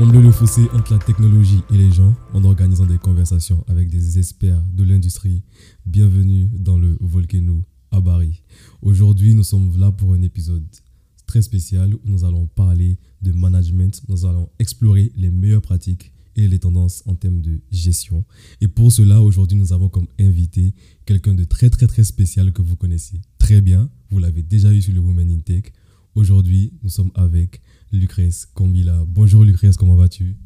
Combler le fossé entre la technologie et les gens en organisant des conversations avec des experts de l'industrie. Bienvenue dans le Volcano à Bari. Aujourd'hui, nous sommes là pour un épisode très spécial où nous allons parler de management. Nous allons explorer les meilleures pratiques et les tendances en termes de gestion. Et pour cela, aujourd'hui, nous avons comme invité quelqu'un de très très très spécial que vous connaissez très bien. Vous l'avez déjà vu sur le Women in Tech. Aujourd'hui, nous sommes avec Lucrèce Combila. Bonjour Lucrèce, comment vas-tu?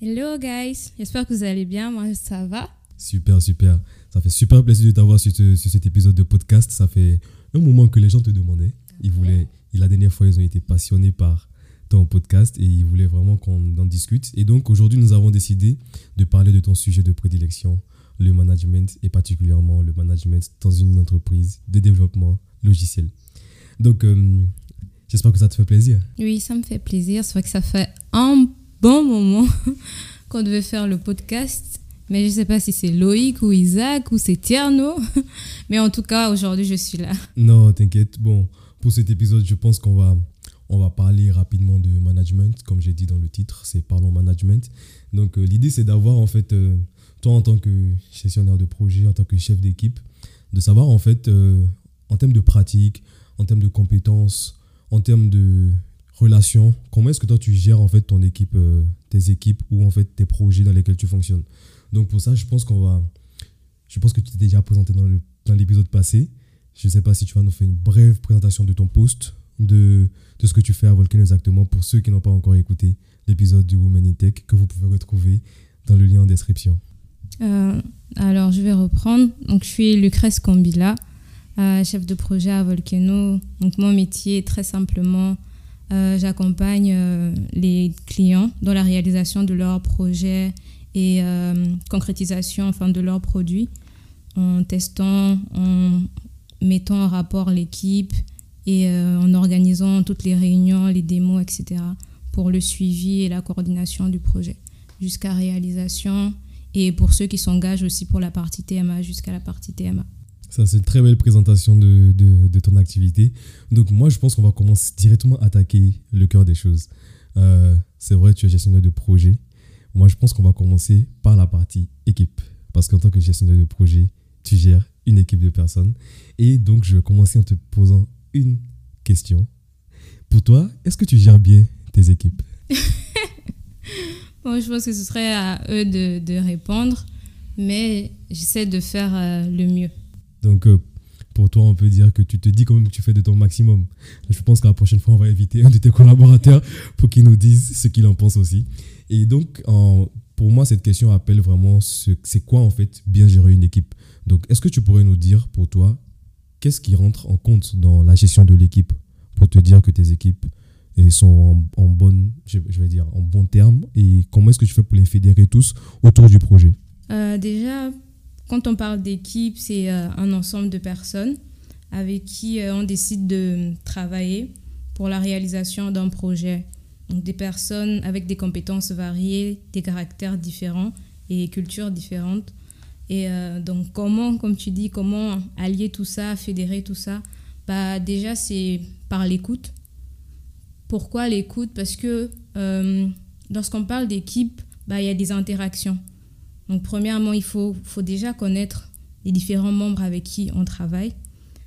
Hello guys, j'espère que vous allez bien, moi ça va? Super, super. Ça fait super plaisir de t'avoir sur, cet épisode de podcast. Ça fait un moment que les gens te demandaient. Ils voulaient, la dernière fois, ils ont été passionnés par ton podcast et ils voulaient vraiment qu'on en discute. Et donc aujourd'hui, nous avons décidé de parler de ton sujet de prédilection, le management et particulièrement le management dans une entreprise de développement logiciel. Donc, euh, J'espère que ça te fait plaisir. Oui, ça me fait plaisir. C'est vrai que ça fait un bon moment qu'on devait faire le podcast. Mais je ne sais pas si c'est Loïc ou Isaac ou c'est Tierno. Mais en tout cas, aujourd'hui, je suis là. Non, t'inquiète. Bon, pour cet épisode, je pense qu'on va, on va parler rapidement de management. Comme j'ai dit dans le titre, c'est Parlons Management. Donc, euh, l'idée, c'est d'avoir, en fait, euh, toi, en tant que gestionnaire de projet, en tant que chef d'équipe, de savoir, en fait, euh, en termes de pratique, en termes de compétences, en termes de relations, comment est-ce que toi tu gères en fait ton équipe, euh, tes équipes ou en fait tes projets dans lesquels tu fonctionnes? Donc pour ça, je pense qu'on va, je pense que tu t'es déjà présenté dans, l'épisode passé. Je ne sais pas si tu vas nous faire une brève présentation de ton poste, de, ce que tu fais à Volcano exactement pour ceux qui n'ont pas encore écouté l'épisode du Women in Tech que vous pouvez retrouver dans le lien en description. Euh, alors je vais reprendre. Donc je suis Lucrèce Combila chef de projet à Volcano. Donc mon métier, très simplement, euh, j'accompagne euh, les clients dans la réalisation de leurs projets et euh, concrétisation enfin, de leurs produits en testant, en mettant en rapport l'équipe et en organisant toutes les réunions, les démos, etc. pour le suivi et la coordination du projet jusqu'à réalisation et pour ceux qui s'engagent aussi pour la partie TMA jusqu'à la partie TMA. Ça, c'est une très belle présentation de, de, ton activité. Donc, moi, je pense qu'on va commencer directement à attaquer le cœur des choses. Euh, c'est vrai, tu es gestionnaire de projet. Moi, je pense qu'on va commencer par la partie équipe. Parce qu'en tant que gestionnaire de projet, tu gères une équipe de personnes. Et donc, je vais commencer en te posant une question. Pour toi, est-ce que tu gères bien tes équipes? Bon, Je pense que ce serait à eux de, répondre. Mais j'essaie de faire euh, le mieux. Donc, euh, pour toi, on peut dire que tu te dis quand même que tu fais de ton maximum. Je pense que la prochaine fois, on va inviter un de tes collaborateurs pour qu'il nous dise ce qu'il en pense aussi. Et donc, pour moi, cette question appelle vraiment c'est quoi en fait bien gérer une équipe? Donc, est-ce que tu pourrais nous dire pour toi, qu'est-ce qui rentre en compte dans la gestion de l'équipe pour te dire que tes équipes sont en, bonne, je, vais dire, en bon terme et comment est-ce que tu fais pour les fédérer tous autour du projet? Euh, Déjà, quand on parle d'équipe, c'est euh, un ensemble de personnes avec qui euh, on décide de travailler pour la réalisation d'un projet. Donc des personnes avec des compétences variées, des caractères différents et cultures différentes. Et euh, donc comment, comme tu dis, comment allier tout ça, fédérer tout ça? Bah, Déjà, c'est par l'écoute. Pourquoi l'écoute? Parce que lorsqu'on parle d'équipe, bah, il y a des interactions. Donc, premièrement, il faut, déjà connaître les différents membres avec qui on travaille,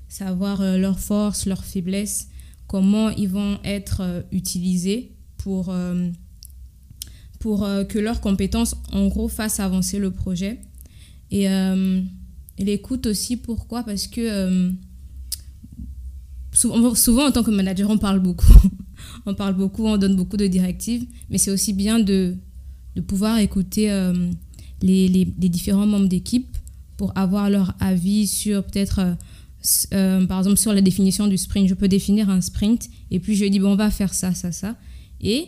savoir euh, leurs forces, leurs faiblesses, comment ils vont être euh, utilisés pour, euh, que leurs compétences, en gros, fassent avancer le projet. Et, l'écoute aussi, pourquoi? Parce que souvent, souvent, en tant que manager, on parle beaucoup. on parle beaucoup, on donne beaucoup de directives, mais c'est aussi bien de, de pouvoir écouter les, les, différents membres d'équipe pour avoir leur avis sur peut-être, euh, euh, par exemple, sur la définition du sprint. Je peux définir un sprint et puis je dis, bon, on va faire ça, ça, ça. Et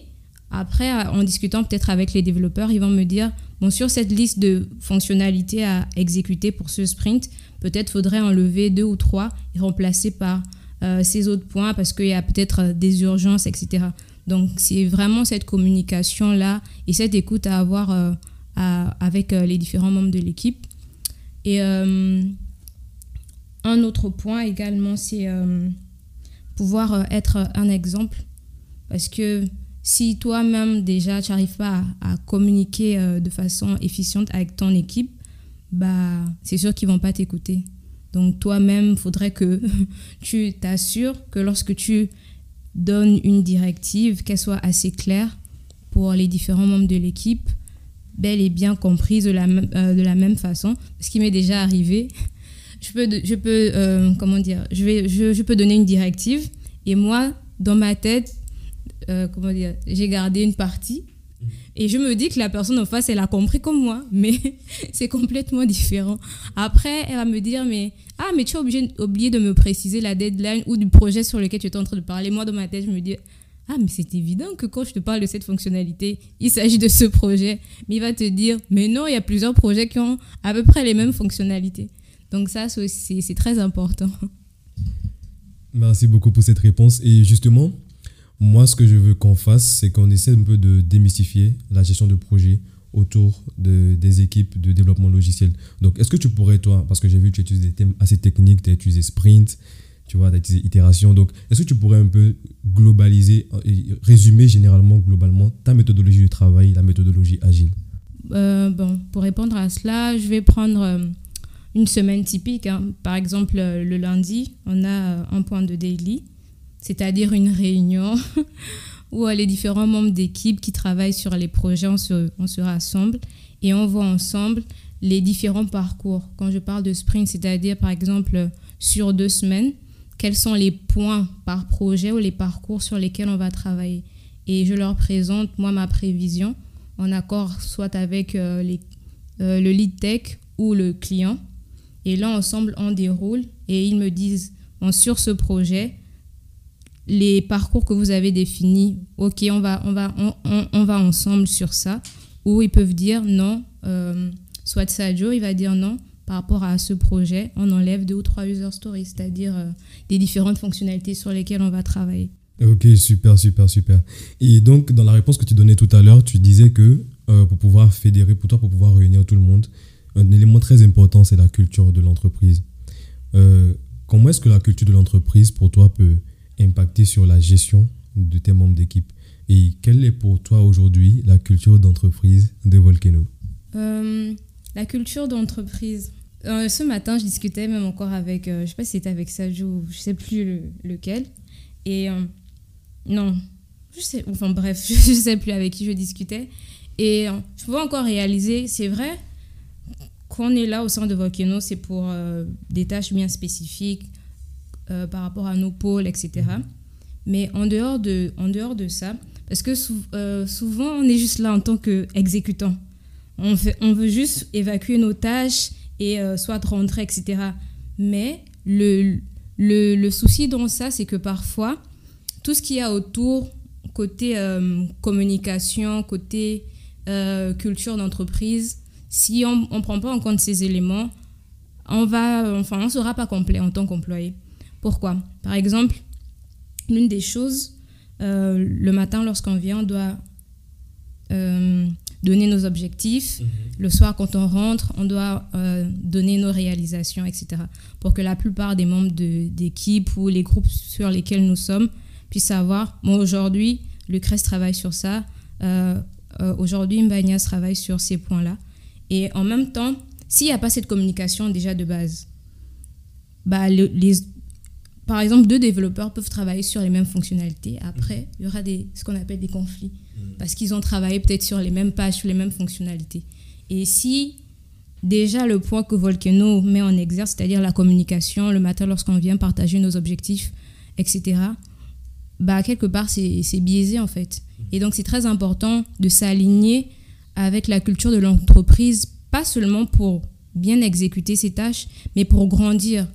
après, en discutant peut-être avec les développeurs, ils vont me dire, bon, sur cette liste de fonctionnalités à exécuter pour ce sprint, peut-être faudrait enlever deux ou trois et remplacer par euh, ces autres points parce qu'il y a peut-être des urgences, etc. Donc, c'est vraiment cette communication-là et cette écoute à avoir avec euh, les différents membres de l'équipe. Et euh, un autre point également, c'est euh, pouvoir être un exemple. Parce que si toi-même déjà tu n'arrives pas à, communiquer de façon efficiente avec ton équipe, bah, c'est sûr qu'ils vont pas t'écouter. Donc toi-même, il faudrait que tu t'assures que lorsque tu donnes une directive, qu'elle soit assez claire pour les différents membres de l'équipe, bel et bien comprise de la, euh, de la même façon. Ce qui m'est déjà arrivé, je peux, je peux euh, comment dire, je, vais, je, je, peux donner une directive et moi, dans ma tête, euh, comment dire, j'ai gardé une partie et je me dis que la personne en face, elle a compris comme moi, mais c'est complètement différent. Après, elle va me dire, mais ah, mais tu as oublié de me préciser la deadline ou du projet sur lequel tu étais en train de parler. Moi, dans ma tête, je me dis, ah, mais c'est évident que quand je te parle de cette fonctionnalité, il s'agit de ce projet. Mais il va te dire, mais non, il y a plusieurs projets qui ont à peu près les mêmes fonctionnalités. Donc ça, c'est très important. Merci beaucoup pour cette réponse. Et justement, moi, ce que je veux qu'on fasse, c'est qu'on essaie un peu de démystifier la gestion de projet autour de, des équipes de développement logiciel. Donc, est-ce que tu pourrais, toi, parce que j'ai vu que tu utilises des thèmes assez techniques, tu as utilisé Sprint, tu vois, tu as utilisé itération. Donc, est-ce que tu pourrais un peu globaliser, résumer généralement, globalement, ta méthodologie de travail, la méthodologie agile? Euh, Bon, pour répondre à cela, je vais prendre euh, une semaine typique. Hein. Par exemple, euh, le lundi, on a un point de daily c'est-à-dire une réunion où les différents membres d'équipe qui travaillent sur les projets, on se, on se rassemble et on voit ensemble les différents parcours. Quand je parle de sprint, c'est-à-dire par exemple sur deux semaines, quels sont les points par projet ou les parcours sur lesquels on va travailler. Et je leur présente, moi, ma prévision en accord soit avec euh, euh, le lead tech ou le client. Et là, ensemble, on déroule et ils me disent, sur ce projet, les parcours que vous avez définis, ok, on va, on va, on, va ensemble sur ça, ou ils peuvent dire non, euh, soit Sadio, il va dire non, par rapport à ce projet, on enlève deux ou trois user stories, c'est-à-dire euh, des différentes fonctionnalités sur lesquelles on va travailler. Ok, super, super, super. Et donc, dans la réponse que tu donnais tout à l'heure, tu disais que euh, pour pouvoir fédérer, pour toi, pour pouvoir réunir tout le monde, un élément très important, c'est la culture de l'entreprise. comment est-ce que la culture de l'entreprise, pour toi, peut impacter sur la gestion de tes membres d'équipe? Et quelle est pour toi aujourd'hui la culture d'entreprise de Volcano? Euh, La culture d'entreprise. Euh, ce matin, je discutais même encore avec, euh, je sais pas si c'était avec Sajou ou je sais plus lequel. Et non, je sais, enfin bref, je, ne sais plus avec qui je discutais. Et je pouvais encore réaliser, c'est vrai, qu'on est là au sein de Volcano, c'est pour des tâches bien spécifiques, euh, par rapport à nos pôles, etc. Mais en dehors de, en dehors de ça, parce que euh, souvent on est juste là en tant qu'exécutant. On, veut juste évacuer nos tâches et euh, soit rentrer, etc. Mais le, le, souci dans ça, c'est que parfois, tout ce qu'il y a autour, côté communication, côté culture d'entreprise, si on ne prend pas en compte ces éléments, on va, enfin, sera pas complet en tant qu'employé. Pourquoi? Par exemple, l'une des choses, euh, le matin lorsqu'on vient, on doit euh, donner nos objectifs. Mhm. Le soir, quand on rentre, on doit euh, donner nos réalisations, etc. Pour que la plupart des membres d'équipe ou les groupes sur lesquels nous sommes puissent savoir, moi aujourd'hui, Lucrèce travaille sur ça, aujourd'hui, Mbagnas travaille sur ces points-là. Et en même temps, s'il n'y a pas cette communication déjà de base, bah, les, par exemple, deux développeurs peuvent travailler sur les mêmes fonctionnalités. Après, il y aura des, ce qu'on appelle des conflits. Mhm. Parce qu'ils ont travaillé peut-être sur les mêmes pages, sur les mêmes fonctionnalités. Et si déjà le point que Volcano met en exergue, c'est-à-dire la communication, le matin lorsqu'on vient partager nos objectifs, etc., bah, quelque part, c'est biaisé en fait. Mhm. Et donc, c'est très important de s'aligner avec la culture de l'entreprise, pas seulement pour bien exécuter ses tâches, mais pour grandir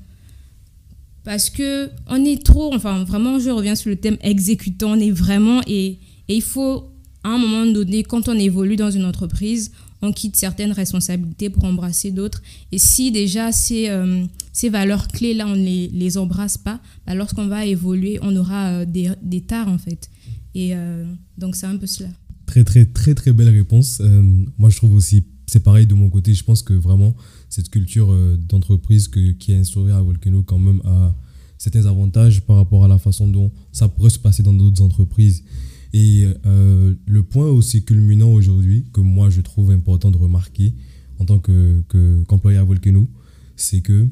parce que on est trop, enfin vraiment, je reviens sur le thème exécutant, on est vraiment, et, il faut, à un moment donné, quand on évolue dans une entreprise, on quitte certaines responsabilités pour embrasser d'autres. Et si déjà ces, euh, ces valeurs clés-là, on ne les, les, embrasse pas, bah, lorsqu'on va évoluer, on aura euh, des, des tares en fait. Et euh, donc c'est un peu cela. Très, très, très, très belle réponse. moi, je trouve aussi, c'est pareil de mon côté, je pense que vraiment, cette culture d'entreprise qui est instaurée à Volcano quand même a certains avantages par rapport à la façon dont ça pourrait se passer dans d'autres entreprises. Et euh, le point aussi culminant aujourd'hui, que moi je trouve important de remarquer en tant qu'employé que, à Volcano, c'est que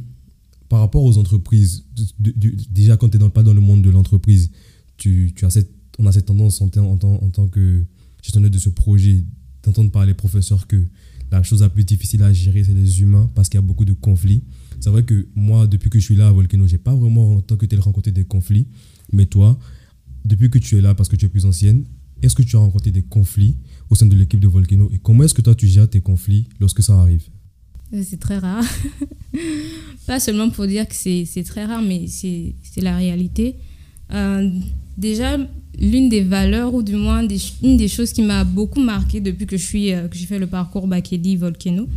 par rapport aux entreprises, déjà quand tu n'es pas dans le monde de l'entreprise, tu, tu as cette, on a cette tendance en, en, en tant que gestionnaire de ce projet d'entendre par les professeurs que la chose la plus difficile à gérer, c'est les humains parce qu'il y a beaucoup de conflits. C'est vrai que moi, depuis que je suis là à Volcano, j'ai pas vraiment en tant que tel rencontré des conflits. Mais toi, depuis que tu es là, parce que tu es plus ancienne, est-ce que tu as rencontré des conflits au sein de l'équipe de Volcano et comment est-ce que toi tu gères tes conflits lorsque ça arrive? C'est très rare. pas seulement pour dire que c'est très rare, mais c'est la réalité. Euh, déjà, l'une des valeurs, ou du moins une des choses qui m'a beaucoup marqué depuis que euh, j'ai fait le parcours Bakeli Volcano,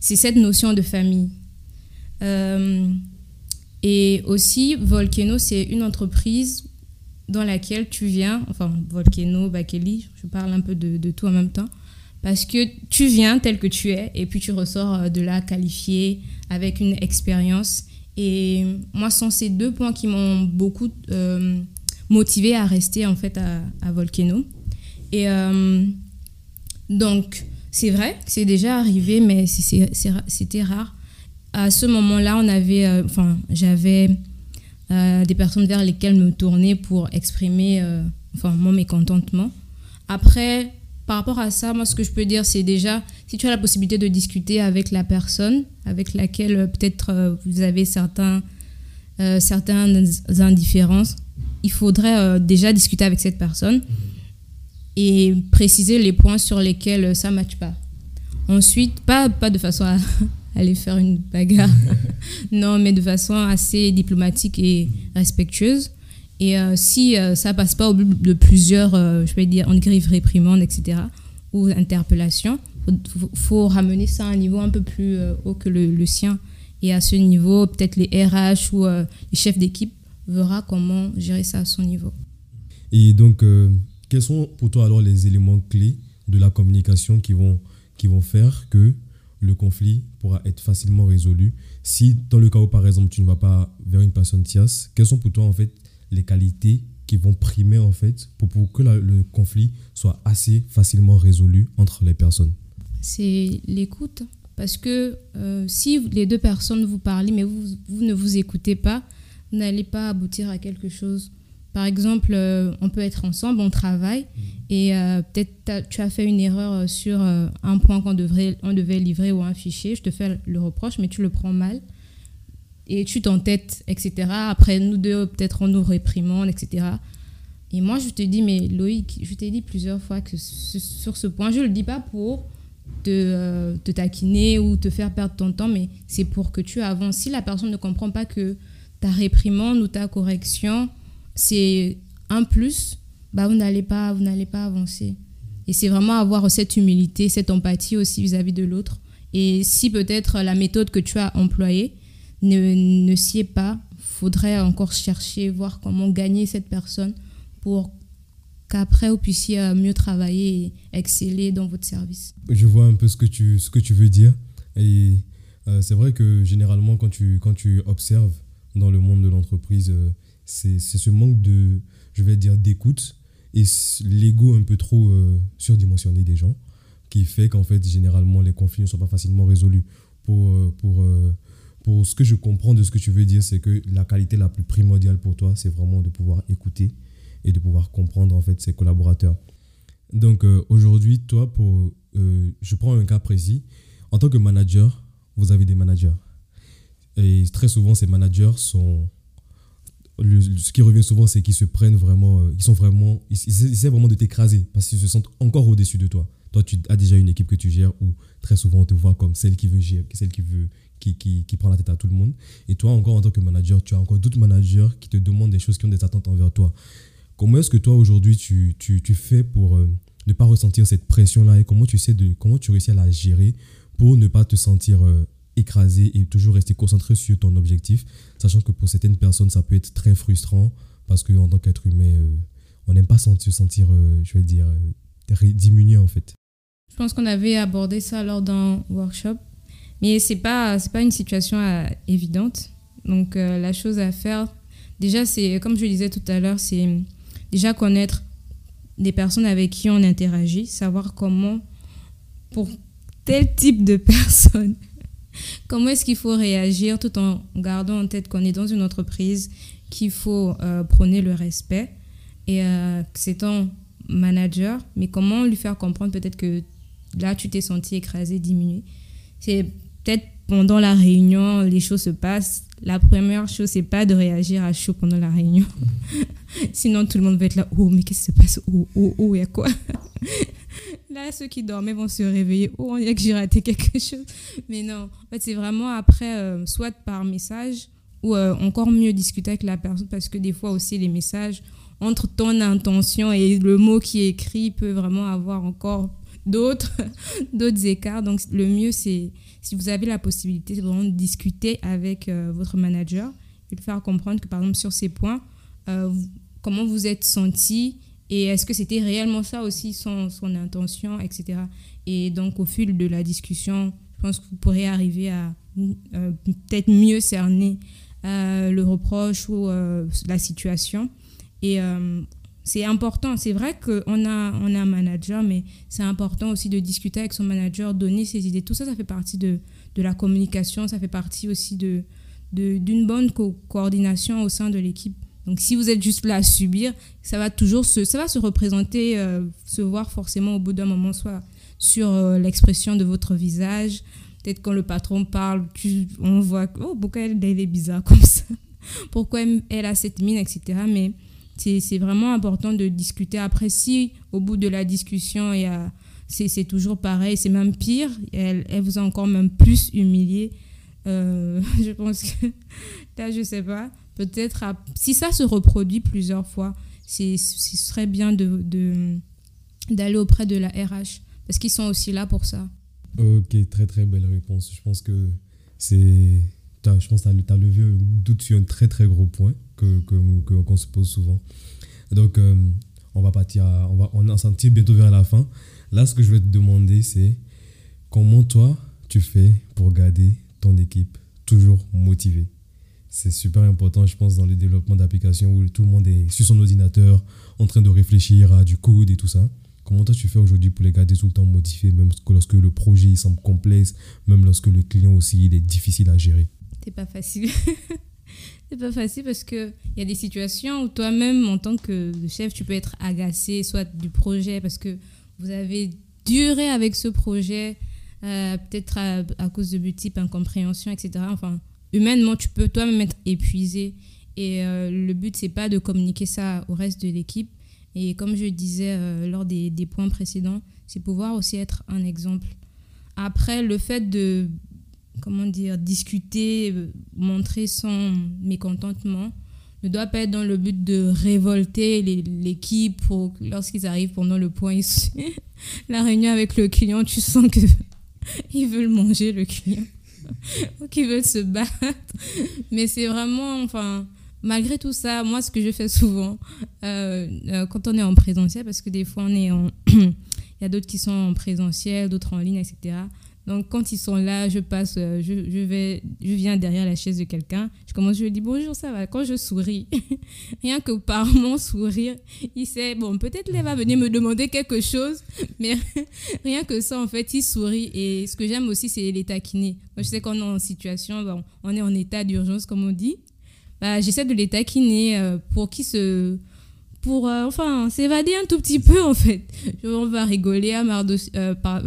c'est cette notion de famille. Euh, et aussi, Volcano, c'est une entreprise dans laquelle tu viens, enfin Volcano, Bakeli, je parle un peu de, tout en même temps, parce que tu viens tel que tu es et puis tu ressors euh, de là qualifié avec une expérience. Et moi, ce sont ces deux points qui m'ont beaucoup euh, motivé à rester en fait à, à Volcano. Et euh, donc, c'est vrai que c'est déjà arrivé, mais c'était rare. À ce moment-là, on avait, enfin, j'avais euh, des personnes vers lesquelles me tourner pour exprimer euh, enfin, mon mécontentement. Après, par rapport à ça, moi, ce que je peux dire, c'est déjà, si tu as la possibilité de discuter avec la personne avec laquelle euh, peut-être vous avez certains, certaines indifférences, il faudrait déjà discuter avec cette personne et préciser les points sur lesquels ça ne matche pas. Ensuite, pas, pas de façon à, aller faire une bagarre. non, mais de façon assez diplomatique et respectueuse. Et euh, si ça euh, ça passe pas au bout de plusieurs, euh, je vais dire, en griffe réprimande, etc., ou interpellation, faut, faut ramener ça à un niveau un peu plus haut que le, sien. Et à ce niveau, peut-être les RH ou les chefs d'équipe verra comment gérer ça à son niveau. Et donc, quels sont pour toi alors les éléments clés de la communication qui vont, qui vont faire que le conflit pourra être facilement résolu. Si, dans le cas où, par exemple, tu ne vas pas vers une personne tierce, quelles sont pour toi, en fait, les qualités qui vont primer, en fait, pour, que le conflit soit assez facilement résolu entre les personnes? C'est l'écoute. Parce que euh, si les deux personnes vous parlent, mais vous, vous ne vous écoutez pas, vous n'allez pas aboutir à quelque chose. Par exemple, euh, on peut être ensemble, on travaille, mm. et euh, peut-être tu as fait une erreur euh, sur un point qu'on devrait, on devait livrer ou un fichier, je te fais le reproche, mais tu le prends mal, et tu t'entêtes, etc. Après, nous deux, peut-être on nous réprimande, etc. Et moi, je te dis, mais Loïc, je t'ai dit plusieurs fois que sur ce point, je ne le dis pas pour te, te, taquiner ou te faire perdre ton temps, mais c'est pour que tu avances. Si la personne ne comprend pas que ta réprimande ou ta correction c'est un plus, bah, vous n'allez pas, vous n'allez pas avancer. Et c'est vraiment avoir cette humilité, cette empathie aussi vis-à-vis de l'autre. Et si peut-être la méthode que tu as employée ne, ne s'y est pas, faudrait encore chercher, voir comment gagner cette personne pour qu'après vous puissiez euh, mieux travailler et exceller dans votre service. Je vois un peu ce que tu, ce que tu veux dire. Et euh, c'est vrai que généralement, quand tu, quand tu observes dans le monde de l'entreprise, euh, c'est ce manque de, je vais dire, d'écoute et l'ego un peu trop euh, surdimensionné des gens qui fait qu'en fait, généralement, les conflits ne sont pas facilement résolus. Pour, euh, pour, euh, pour ce que je comprends de ce que tu veux dire, c'est que la qualité la plus primordiale pour toi, c'est vraiment de pouvoir écouter et de pouvoir comprendre en fait ses collaborateurs. Donc aujourd'hui, toi, pour, je prends un cas précis. En tant que manager, vous avez des managers. Et très souvent, ces managers sont ce qui revient souvent, c'est qu'ils se prennent vraiment, euh, ils sont vraiment, ils, essaient vraiment de t'écraser parce qu'ils se sentent encore au-dessus de toi. Toi, tu as déjà une équipe que tu gères où très souvent on te voit comme celle qui veut gérer, celle qui veut, qui, prend la tête à tout le monde. Et toi, encore en tant que manager, tu as encore d'autres managers qui te demandent des choses qui ont des attentes envers toi. Comment est-ce que toi aujourd'hui tu, fais pour euh, ne pas ressentir cette pression-là et comment tu sais de comment tu réussis à la gérer pour ne pas te sentir euh, écraser et toujours rester concentré sur ton objectif, sachant que pour certaines personnes, ça peut être très frustrant parce qu'en tant qu'être humain, euh, on n'aime pas se sentir, euh, je vais dire, euh, diminué en fait. Je pense qu'on avait abordé ça lors d'un workshop, mais ce n'est pas, pas une situation évidente. Donc la chose à faire, déjà, c'est comme je disais tout à l'heure, c'est déjà connaître des personnes avec qui on interagit, savoir comment, pour tel type de personne, comment est-ce qu'il faut réagir tout en gardant en tête qu'on est dans une entreprise, qu'il faut euh, prôner le respect et euh, c'est ton manager, mais comment lui faire comprendre peut-être que là tu t'es senti écrasé, diminué? C'est peut-être pendant la réunion, les choses se passent. La première chose, c'est pas de réagir à chaud pendant la réunion. Sinon, tout le monde va être là. Oh, mais qu'est-ce qui se passe? Oh, oh, oh, il y a quoi Là, ceux qui dormaient vont se réveiller. Oh, on dirait que j'ai raté quelque chose. Mais non, en fait, c'est vraiment après, euh, soit par message ou euh, encore mieux discuter avec la personne parce que des fois aussi, les messages, entre ton intention et le mot qui est écrit, peut vraiment avoir encore d'autres d'autres écarts. Donc, le mieux, c'est si vous avez la possibilité, c'est vraiment discuter avec euh, votre manager et de faire comprendre que, par exemple, sur ces points, comment vous êtes senti et est-ce que c'était réellement ça aussi son, intention, etc. Et donc, au fil de la discussion, je pense que vous pourrez arriver à euh, peut-être mieux cerner le reproche ou la situation. Et c'est important. C'est vrai qu'on a, on a un manager, mais c'est important aussi de discuter avec son manager, donner ses idées. Tout ça, ça fait partie de, de la communication, ça fait partie aussi de, d'une bonne coordination au sein de l'équipe. Donc si vous êtes juste là à subir, ça va toujours se, ça va se représenter, euh, se voir forcément au bout d'un moment, soit sur euh, l'expression de votre visage. Peut-être quand le patron parle, on voit, oh, pourquoi elle, elle est bizarre comme ça? Pourquoi elle a cette mine, etc. Mais c'est vraiment important de discuter. Après, si au bout de la discussion, c'est toujours pareil, c'est même pire, elle, elle, vous a encore même plus humilié, euh, je pense que là, je sais pas, peut-être si ça se reproduit plusieurs fois, ce serait bien d'aller de, d'aller auprès de la RH parce qu'ils sont aussi là pour ça. Ok, très très belle réponse. Je pense que c'est. Je pense tu as, levé doute sur un très très gros point qu'on que, que, se pose souvent. Donc, euh, on va partir, on va on en sentir bientôt vers la fin. Là, ce que je vais te demander, c'est comment toi, tu fais pour garder ton équipe toujours motivée? C'est super important, je pense, dans le développement d'applications où tout le monde est sur son ordinateur en train de réfléchir à du code et tout ça. Comment toi tu fais aujourd'hui pour les garder tout le temps motivés, même lorsque le projet il semble complexe, même lorsque le client aussi il est difficile à gérer? C'est pas facile. C'est pas facile parce qu'il y a des situations où toi-même, en tant que chef, tu peux être agacé, soit du projet, parce que vous avez duré avec ce projet, euh, peut-être à, cause de multiples incompréhensions, etc. Enfin, humainement, tu peux toi-même être épuisé. Et euh, le but, c'est pas de communiquer ça au reste de l'équipe. Et comme je disais euh, lors des, des points précédents, c'est pouvoir aussi être un exemple. Après, le fait de comment dire, discuter, euh, montrer son mécontentement ne doit pas être dans le but de révolter l'équipe lorsqu'ils arrivent pendant le point la réunion avec le client tu sens que ils veulent manger le client qu'ils veulent se battre. Mais c'est vraiment enfin malgré tout ça moi ce que je fais souvent euh, euh, quand on est en présentiel parce que des fois on est il y a d'autres qui sont en présentiel d'autres en ligne etc donc, quand ils sont là, je passe, euh, je, je, vais, je viens derrière la chaise de quelqu'un, je commence, je lui dis bonjour, ça va? Quand je souris, rien que par mon sourire, il sait, bon, peut-être il va venir me demander quelque chose, mais rien que ça, en fait, il sourit. Et ce que j'aime aussi, c'est les taquiner. Moi, je sais qu'on est en situation, bon, on est en état d'urgence, comme on dit. Bah, J'essaie de les taquiner euh, pour qu'ils se pour euh, enfin s'évader un tout petit peu en fait on va rigoler à marre par,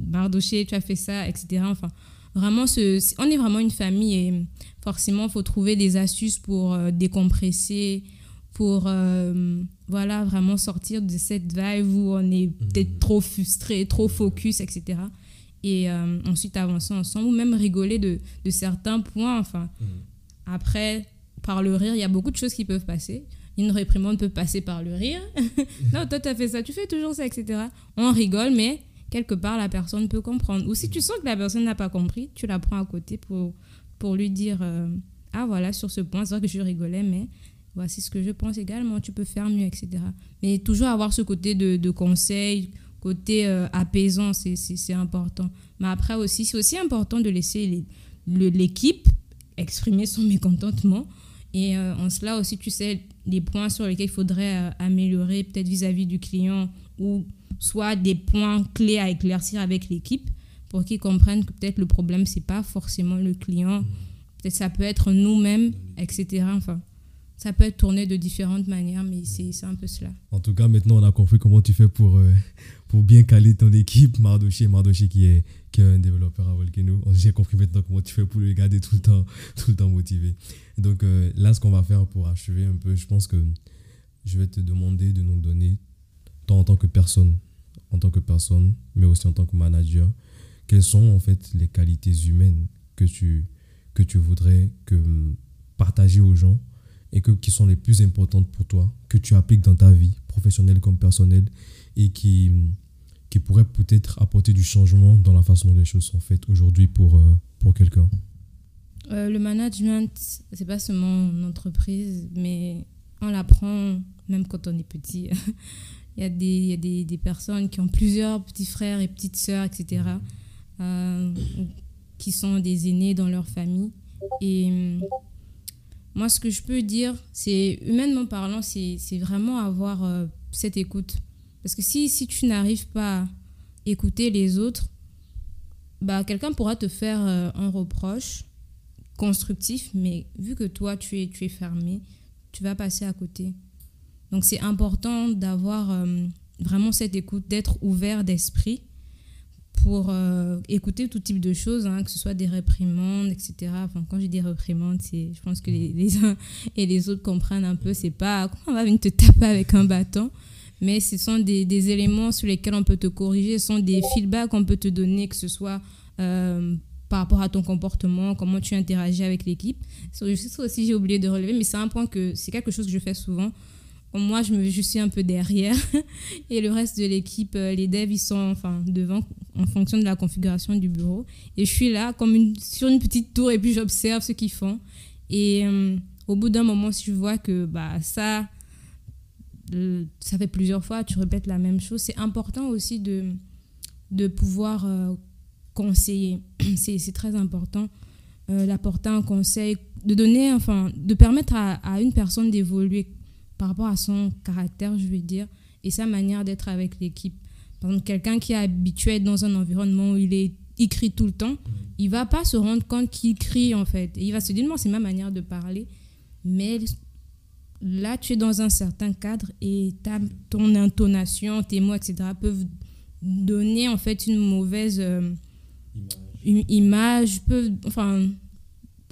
Mardoché, tu as fait ça, etc. Enfin, vraiment, ce, on est vraiment une famille et forcément, il faut trouver des astuces pour euh, décompresser, pour euh, voilà, vraiment sortir de cette vibe où on est peut-être mmh. trop frustré, trop focus, etc. Et euh, ensuite avancer ensemble ou même rigoler de, de certains points. Enfin, mmh. après, par le rire, il y a beaucoup de choses qui peuvent passer. Une réprimande peut passer par le rire. non, toi, tu as fait ça, tu fais toujours ça, etc. On rigole, mais quelque part, la personne peut comprendre. Ou si tu sens que la personne n'a pas compris, tu la prends à côté pour, pour lui dire euh, Ah, voilà, sur ce point, c'est vrai que je rigolais, mais voici ce que je pense également, tu peux faire mieux, etc. Mais toujours avoir ce côté de, conseil, côté euh, apaisant, c'est important. Mais après aussi, c'est aussi important de laisser l'équipe exprimer son mécontentement. Et euh, en cela aussi, tu sais, les points sur lesquels il faudrait améliorer, peut-être vis-à-vis du client, ou soit des points clés à éclaircir avec l'équipe pour qu'ils comprennent que peut-être le problème, c'est pas forcément le client, peut-être ça peut être nous-mêmes, etc. Enfin, ça peut être tourné de différentes manières, mais c'est un peu cela. En tout cas, maintenant, on a compris comment tu fais pour, euh, pour bien caler ton équipe. Mardoché, Mardoché qui est, qui est un développeur à Volcano. J'ai compris maintenant comment tu fais pour le garder tout le temps, tout le temps motivé. Donc euh, là, ce qu'on va faire pour achever un peu, je pense que je vais te demander de nous donner, toi en tant que personne, en tant que personne, mais aussi en tant que manager, quelles sont en fait les qualités humaines que tu, que tu voudrais que, partager aux gens et que, qui sont les plus importantes pour toi, que tu appliques dans ta vie, professionnelle comme personnelle, et qui, qui pourraient peut-être apporter du changement dans la façon dont les choses sont faites aujourd'hui pour, euh, pour quelqu'un? Euh, Le management, c'est pas seulement une entreprise, mais on l'apprend même quand on est petit. il y a, des, y a des, des, personnes qui ont plusieurs petits frères et petites sœurs, etc., euh, qui sont des aînés dans leur famille. Et moi, ce que je peux dire, c'est, humainement parlant, c'est vraiment avoir euh, cette écoute. Parce que si, si tu n'arrives pas à écouter les autres, bah, quelqu'un pourra te faire euh, un reproche constructif, mais vu que toi, tu es, tu es fermé, tu vas passer à côté. Donc, c'est important d'avoir euh, vraiment cette écoute, d'être ouvert d'esprit pour euh, écouter tout type de choses, hein, que ce soit des réprimandes, etc. Enfin, quand je dis réprimandes, c'est, je pense que les, uns et les autres comprennent un peu. C'est pas on va venir te taper avec un bâton, mais ce sont des, des, éléments sur lesquels on peut te corriger, ce sont des feedbacks qu'on peut te donner, que ce soit euh, par rapport à ton comportement, comment tu interagis avec l'équipe. C'est aussi j'ai oublié de relever, mais c'est un point que c'est quelque chose que je fais souvent moi, je, me, je suis un peu derrière et le reste de l'équipe, euh, les devs, ils sont enfin, devant en fonction de la configuration du bureau. Et je suis là comme une, sur une petite tour et puis j'observe ce qu'ils font. Et euh, au bout d'un moment, si je vois que bah, ça, ça fait plusieurs fois, tu répètes la même chose, c'est important aussi de, de pouvoir euh, conseiller. C'est très important d'apporter un conseil, de donner, enfin, de permettre à, à une personne d'évoluer par rapport à son caractère, je veux dire, et sa manière d'être avec l'équipe. Par exemple, quelqu'un qui est habitué à être dans un environnement où il est écrit tout le temps, il va pas se rendre compte qu'il crie en fait. Et il va se dire, non, c'est ma manière de parler. Mais là, tu es dans un certain cadre et ta, ton intonation, tes mots, etc., peuvent donner en fait une mauvaise euh, image. Une image, peuvent, enfin,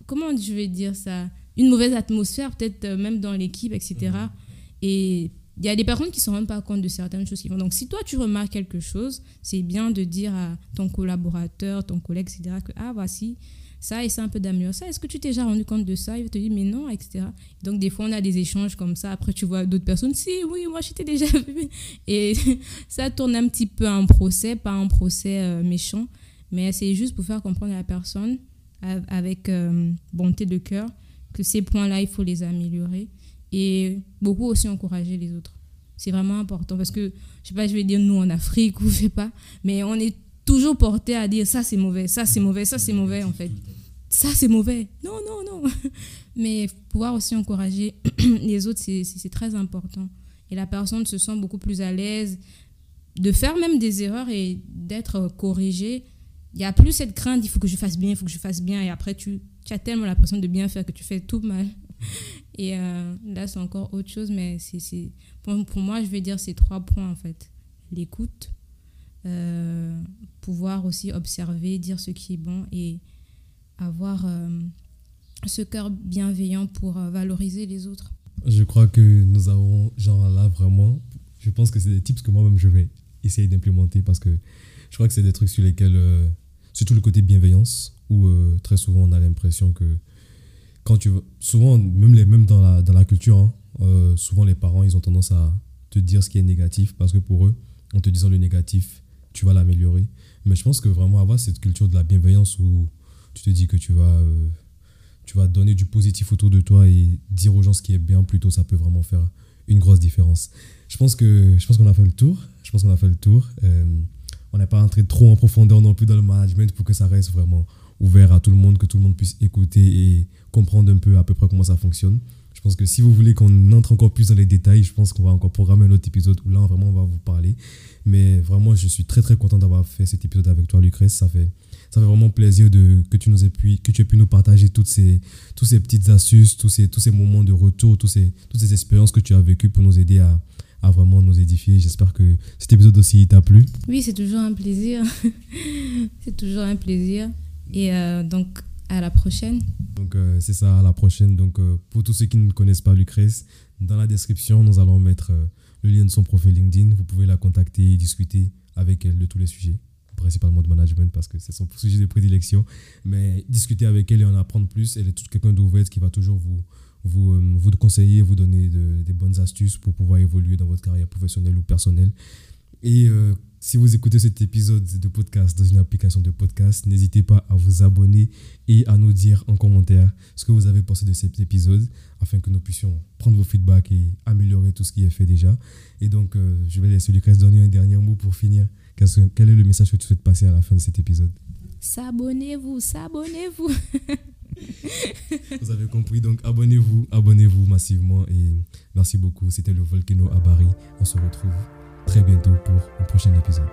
comment je vais dire ça? Une mauvaise atmosphère, peut-être euh, même dans l'équipe, etc. Et il y a des personnes qui ne se rendent pas compte de certaines choses qui vont. Donc, si toi, tu remarques quelque chose, c'est bien de dire à ton collaborateur, ton collègue, etc., que, ah, voici, ça, et c'est un peu d'améliorer ça. Est-ce que tu t'es déjà rendu compte de ça? Il va te dire, mais non, etc. Donc, des fois, on a des échanges comme ça. Après, tu vois d'autres personnes, si, oui, moi, j'étais déjà vu. Et ça tourne un petit peu en procès, pas un procès euh, méchant, mais c'est juste pour faire comprendre à la personne, avec euh, bonté de cœur, que ces points-là, il faut les améliorer et beaucoup aussi encourager les autres. C'est vraiment important parce que, je sais pas, je vais dire nous en Afrique ou je sais pas, mais on est toujours porté à dire ça c'est mauvais, ça c'est mauvais, ça c'est mauvais en fait. Ça c'est mauvais. Non, non, non. Mais pouvoir aussi encourager les autres, c'est très important. Et la personne se sent beaucoup plus à l'aise de faire même des erreurs et d'être corrigée. Il n'y a plus cette crainte, il faut que je fasse bien, il faut que je fasse bien. Et après, tu as tellement l'impression de bien faire que tu fais tout mal. Et euh, là, c'est encore autre chose, mais c'est, pour, pour, moi, je vais dire ces trois points en fait. L'écoute, euh, pouvoir aussi observer, dire ce qui est bon et avoir euh, ce cœur bienveillant pour valoriser les autres. Je crois que nous avons, genre là, vraiment, je pense que c'est des tips que moi-même je vais essayer d'implémenter parce que je crois que c'est des trucs sur lesquels, surtout le côté bienveillance, où euh, très souvent on a l'impression que quand tu souvent même les même dans la, dans la culture hein, euh, souvent les parents ils ont tendance à te dire ce qui est négatif parce que pour eux en te disant le négatif tu vas l'améliorer. Mais je pense que vraiment avoir cette culture de la bienveillance où tu te dis que tu vas euh, tu vas donner du positif autour de toi et dire aux gens ce qui est bien plutôt ça peut vraiment faire une grosse différence. Je pense que je pense qu'on a fait le tour. Je pense qu'on a fait le tour on n'est pas entré trop en profondeur non plus dans le management pour que ça reste vraiment ouvert à tout le monde, que tout le monde puisse écouter et comprendre un peu à peu près comment ça fonctionne. Je pense que si vous voulez qu'on entre encore plus dans les détails, je pense qu'on va encore programmer un autre épisode où là, vraiment, on va vous parler. Mais vraiment, je suis très, très content d'avoir fait cet épisode avec toi, Lucrèce. Ça fait, ça fait vraiment plaisir de, que, tu nous aies pu, que tu aies pu nous partager toutes ces, toutes ces petites astuces, tous ces, tous ces moments de retour, ces, toutes ces expériences que tu as vécues pour nous aider à, à vraiment nous édifier. J'espère que cet épisode aussi t'a plu. Oui, c'est toujours un plaisir. c'est toujours un plaisir. Et euh, donc, à la prochaine. Donc, euh, c'est ça, à la prochaine. Donc, euh, pour tous ceux qui ne connaissent pas Lucrèce, dans la description, nous allons mettre le lien de son profil LinkedIn. Vous pouvez la contacter et discuter avec elle de tous les sujets, principalement de management parce que c'est son sujet de prédilection. Mais discuter avec elle et en apprendre plus. Elle est tout quelqu'un d'ouvert qui va toujours vous, vous, vous conseiller, vous donner des bonnes astuces pour pouvoir évoluer dans votre carrière professionnelle ou personnelle. Et si vous écoutez cet épisode de podcast dans une application de podcast, n'hésitez pas à vous abonner et à nous dire en commentaire ce que vous avez pensé de cet épisode afin que nous puissions prendre vos feedbacks et améliorer tout ce qui est fait déjà. Et donc, euh, je vais laisser Lucas donner un dernier mot pour finir. Quel est le message que tu souhaites passer à la fin de cet épisode? S'abonnez-vous, s'abonnez-vous. vous avez compris, donc abonnez-vous, abonnez-vous massivement et merci beaucoup. C'était le Volcano à Paris. On se retrouve très bientôt pour un prochain épisode.